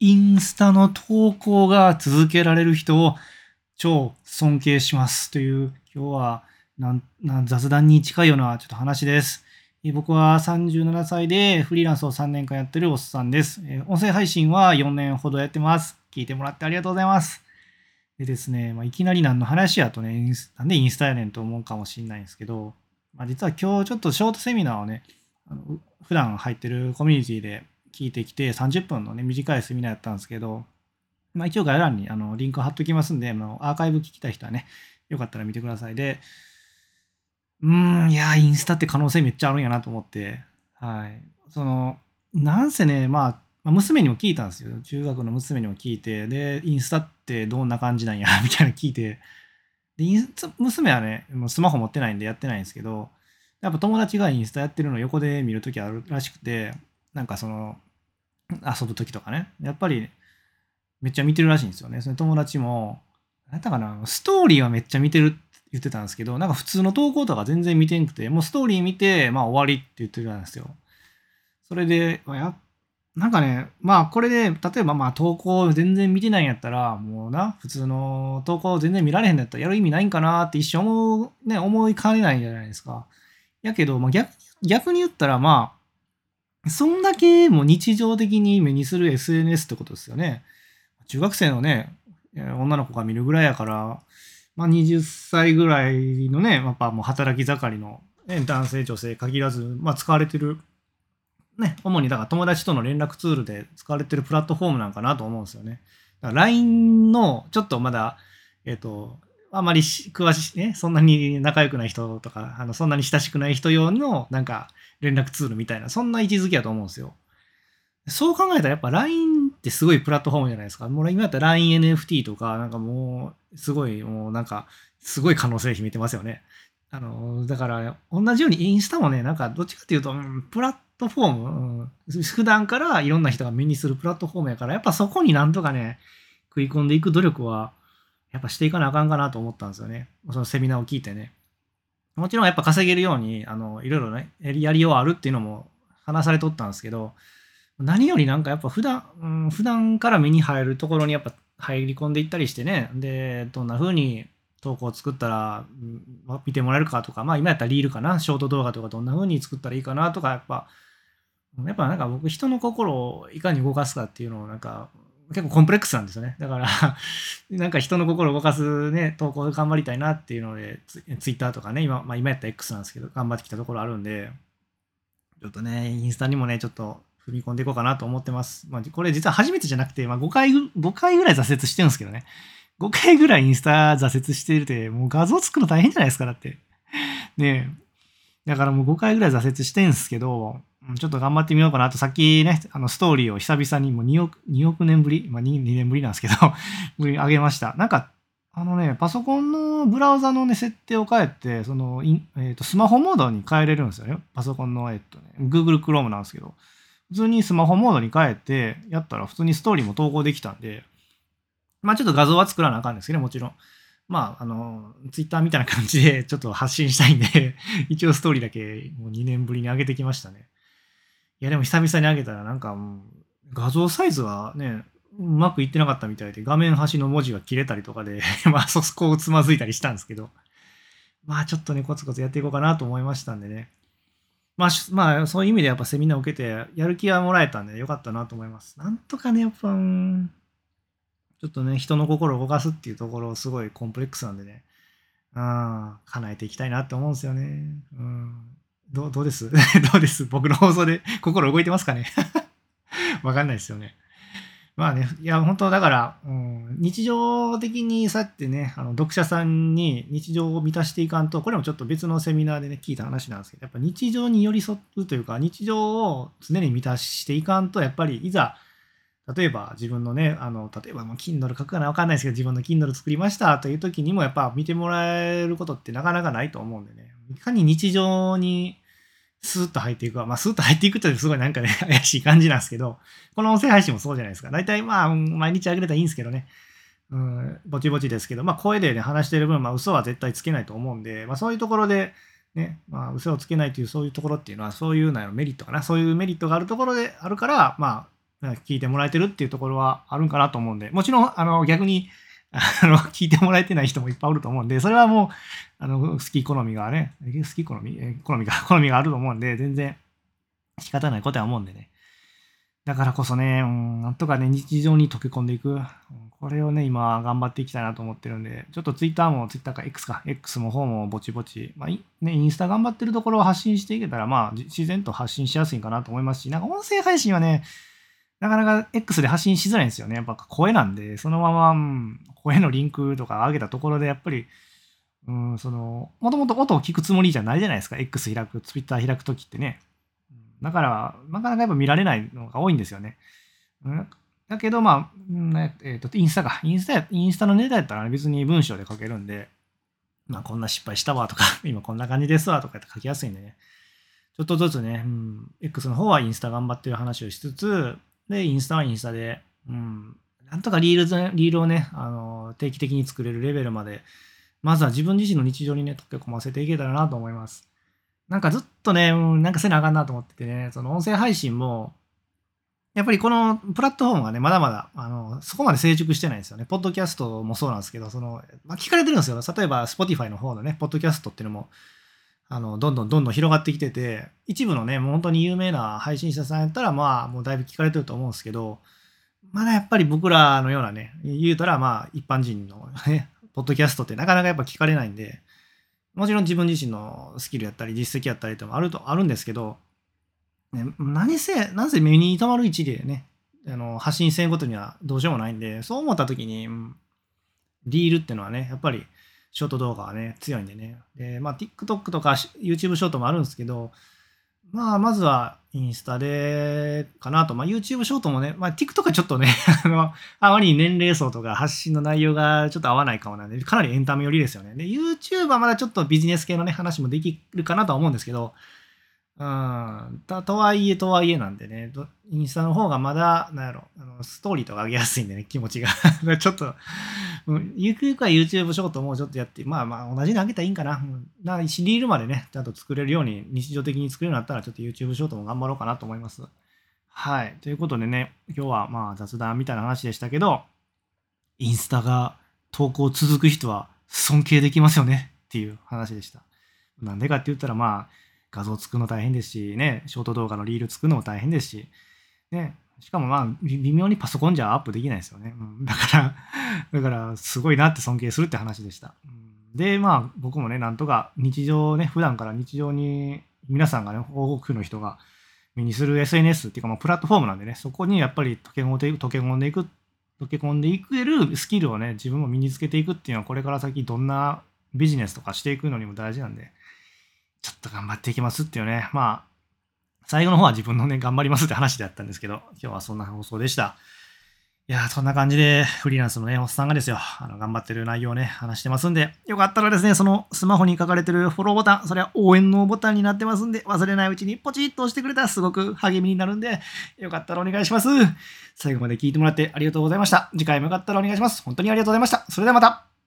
インスタの投稿が続けられる人を超尊敬しますという今日は雑談に近いようなちょっと話です。僕は37歳でフリーランスを3年間やってるおっさんです。音声配信は4年ほどやってます。聞いてもらってありがとうございます。でですね、まあ、いきなり何の話やとね、なんでインスタやねんと思うかもしれないんですけど、まあ、実は今日ちょっとショートセミナーをね、あの普段入ってるコミュニティで聞いてきて、30分のね、短いセミナーやったんですけど、まあ、一応概要欄にあのリンク貼っときますんで、まあ、アーカイブ聞きたい人はね、よかったら見てください。で、うん、いや、インスタって可能性めっちゃあるんやなと思って、はい。その、なんせね、まあ、娘にも聞いたんですよ。中学の娘にも聞いて、で、インスタってどんな感じなんや、みたいな聞いて、で、インス娘はね、もうスマホ持ってないんでやってないんですけど、やっぱ友達がインスタやってるのを横で見るときあるらしくて、なんかその、遊ぶときとかね、やっぱりめっちゃ見てるらしいんですよね。その友達も、あなんだかな、ストーリーはめっちゃ見てるって言ってたんですけど、なんか普通の投稿とか全然見てんくて、もうストーリー見て、まあ終わりって言ってるんですよ。それで、やなんかね、まあこれで、例えばまあ投稿全然見てないんやったら、もうな、普通の投稿全然見られへんんやったらやる意味ないんかなって一瞬思う、ね、思いかねないんじゃないですか。やけど、まあ逆逆に言ったらまあ、そんだけもう日常的に目にする SNS ってことですよね。中学生のね、女の子が見るぐらいやから、まあ、20歳ぐらいのね、やっぱもう働き盛りの、ね、男性、女性限らず、まあ、使われてる、ね、主にだから友達との連絡ツールで使われてるプラットフォームなんかなと思うんですよね。LINE のちょっとまだ、えっ、ー、と、あまり詳しいね、そんなに仲良くない人とか、あのそんなに親しくない人用のなんか連絡ツールみたいな、そんな位置づけやと思うんですよ。そう考えたらやっぱ LINE ってすごいプラットフォームじゃないですか。もう今やったら LINENFT とか、なんかもう、すごい、もうなんか、すごい可能性秘めてますよね。あの、だから、同じようにインスタもね、なんかどっちかっていうと、うん、プラットフォーム、うん、普段からいろんな人が目にするプラットフォームやから、やっぱそこになんとかね、食い込んでいく努力は、やっぱしていかなあかんかなと思ったんですよね。そのセミナーを聞いてね。もちろんやっぱ稼げるように、あの、いろいろね、やりようあるっていうのも話されとったんですけど、何よりなんかやっぱ普段、うん、普段から目に入るところにやっぱ入り込んでいったりしてね、で、どんな風に投稿を作ったら、うん、見てもらえるかとか、まあ今やったらリールかな、ショート動画とかどんな風に作ったらいいかなとか、やっぱ、やっぱなんか僕人の心をいかに動かすかっていうのをなんか結構コンプレックスなんですよね。だから なんか人の心を動かすね、投稿頑張りたいなっていうので、ツイッターとかね、今、まあ今やった X なんですけど、頑張ってきたところあるんで、ちょっとね、インスタにもね、ちょっと踏み込んでいこうかなと思ってます。まあ、これ実は初めてじゃなくて、まあ、5回、5回ぐらい挫折してるんですけどね。5回ぐらいインスタ挫折してるって、もう画像作るの大変じゃないですか、だって。ねだからもう5回ぐらい挫折してるんですけど、ちょっと頑張ってみようかなと、さっきね、あのストーリーを久々にもう2億 ,2 億年ぶり、まあ2、2年ぶりなんですけど 上げました。なんか、あのね、パソコンのブラウザのね、設定を変えて、その、えーと、スマホモードに変えれるんですよね。パソコンの、えっ、とね、Google Chrome なんですけど。普通にスマホモードに変えてやったら普通にストーリーも投稿できたんで、まあちょっと画像は作らなあかんですけど、もちろん。まあ、あの、ツイッターみたいな感じでちょっと発信したいんで 一応ストーリーだけもう2年ぶりに上げてきましたね。いや、でも久々に上げたらなんかもう、画像サイズはね、うまくいってなかったみたいで、画面端の文字が切れたりとかで まあ、そこをつまずいたりしたんですけど、まあ、ちょっとね、コツコツやっていこうかなと思いましたんでね。まあ、まあ、そういう意味でやっぱセミナーを受けて、やる気はもらえたんでよかったなと思います。なんとかね、やっぱ、ちょっとね、人の心を動かすっていうところ、すごいコンプレックスなんでね、うん、叶えていきたいなって思うんですよね。うん。どうどうです？どうです？僕の放送で 心動いてますかね？わかんないですよね。まあね、いや、本当だから、うん、日常的にさってね、あの読者さんに日常を満たしていかんと、これもちょっと別のセミナーでね、聞いた話なんですけど、やっぱ日常に寄り添うというか、日常を常に満たしていかんと、やっぱりいざ、例えば自分のね、あの、例えばもう Kindle 書くかなわかんないですけど、自分の Kindle 作りましたという時にも、やっぱ見てもらえることってなかなかないと思うんでね、いかに日常にスーッと入っていくわ。まあ、スーッと入っていくってすごいなんかね、怪しい感じなんですけど、この音声配信もそうじゃないですか。大体まあ、毎日あげれたらいいんですけどね。うん、ぼちぼちですけど、まあ、声でね、話してる分、まあ、嘘は絶対つけないと思うんで、まあ、そういうところで、ね、まあ、嘘をつけないという、そういうところっていうのは、そういうなメリットかな。そういうメリットがあるところであるから、まあ、聞いてもらえてるっていうところはあるんかなと思うんで、もちろん、あの、逆に、あの、聞いてもらえてない人もいっぱいおると思うんで、それはもう、あの、好き好みがね、好き好み、え好みが、好みがあると思うんで、全然仕方ないことは思うんでね。だからこそね、うん、なんとかね、日常に溶け込んでいく。これをね、今頑張っていきたいなと思ってるんで、ちょっとツイッターもツイッターか X か、X も方もぼちぼち、まあ、ね、インスタ頑張ってるところを発信していけたら、まあ、自然と発信しやすいかなと思いますし、なんか音声配信はね、なかなか X で発信しづらいんですよね。やっぱ声なんで、そのまま、声のリンクとか上げたところで、やっぱり、うん、その、もともと音を聞くつもりじゃないじゃないですか。X 開く、Twitter 開くときってね。だから、なかなかやっぱ見られないのが多いんですよね。うんだけど、まあ、えっ、ー、と、インスタか。インスタ、インスタのネタやったら別に文章で書けるんで、まあ、こんな失敗したわとか、今こんな感じですわとかって書きやすいんでね。ちょっとずつね、うん、X の方はインスタ頑張ってる話をしつつ、で、インスタはインスタで、うん、なんとかリールリールをね、あの、定期的に作れるレベルまで、まずは自分自身の日常にね、溶け込ませていけたらなと思います。なんかずっとね、なんかせなあかんなと思っててね、その音声配信も、やっぱりこのプラットフォームがね、まだまだ、あの、そこまで成熟してないんですよね。ポッドキャストもそうなんですけど、その、まあ、聞かれてるんですよ。例えば、Spotify の方のね、ポッドキャストっていうのも、あの、どんどんどんどん広がってきてて、一部のね、もう本当に有名な配信者さんやったら、まあ、もうだいぶ聞かれてると思うんですけど、まだやっぱり僕らのようなね、言うたら、まあ、一般人のね、ポッドキャストってなかなかやっぱ聞かれないんで、もちろん自分自身のスキルやったり実績やったりともあるとあるんですけど、ね、何せ、なぜ目に留まる位置でね、あの発信せんことにはどうしようもないんで、そう思った時に、リールっていうのはね、やっぱりショート動画はね、強いんでね。で、まあ TikTok とか YouTube ショートもあるんですけど、まあ、まずはインスタでかなと。まあ、YouTube ショートもね、まあ、TikTok はちょっとね あの、あまりに年齢層とか発信の内容がちょっと合わないかもなんで、かなりエンタメ寄りですよね。で、YouTube はまだちょっとビジネス系のね、話もできるかなとは思うんですけど、うん、とはいえとはいえなんでね、インスタの方がまだ、なんやろ、ストーリーとか上げやすいんでね、気持ちが ちょっと、ゆくゆくは YouTube ショートもちょっとやって、まあまあ同じの上げたらいいんかな。うん、なリールまでね、ちゃんと作れるように、日常的に作れるようになったら、ちょっと YouTube ショートも頑張ろうかなと思います。はい。ということでね、今日はまあ雑談みたいな話でしたけど、インスタが投稿続く人は尊敬できますよねっていう話でした。なんでかって言ったらまあ、画像作るの大変ですし、ね、ショート動画のリール作るのも大変ですし、ね、しかもまあ、微妙にパソコンじゃアップできないですよね。うん、だから、だから、すごいなって尊敬するって話でした。で、まあ、僕もね、なんとか日常ね、普段から日常に皆さんがね、多くの人が目にする SNS っていうか、まあ、プラットフォームなんでね、そこにやっぱり溶け込んでいく、溶け込んでいく、溶け込んでいくるスキルをね、自分も身につけていくっていうのは、これから先どんなビジネスとかしていくのにも大事なんで、ちょっと頑張っていきますっていうね、まあ、最後の方は自分のね、頑張りますって話であったんですけど、今日はそんな放送でした。いやそんな感じで、フリーランスのね、おっさんがですよ、あの頑張ってる内容をね、話してますんで、よかったらですね、そのスマホに書かれてるフォローボタン、それは応援のボタンになってますんで、忘れないうちにポチッと押してくれたらすごく励みになるんで、よかったらお願いします。最後まで聞いてもらってありがとうございました。次回もよかったらお願いします。本当にありがとうございました。それではまた。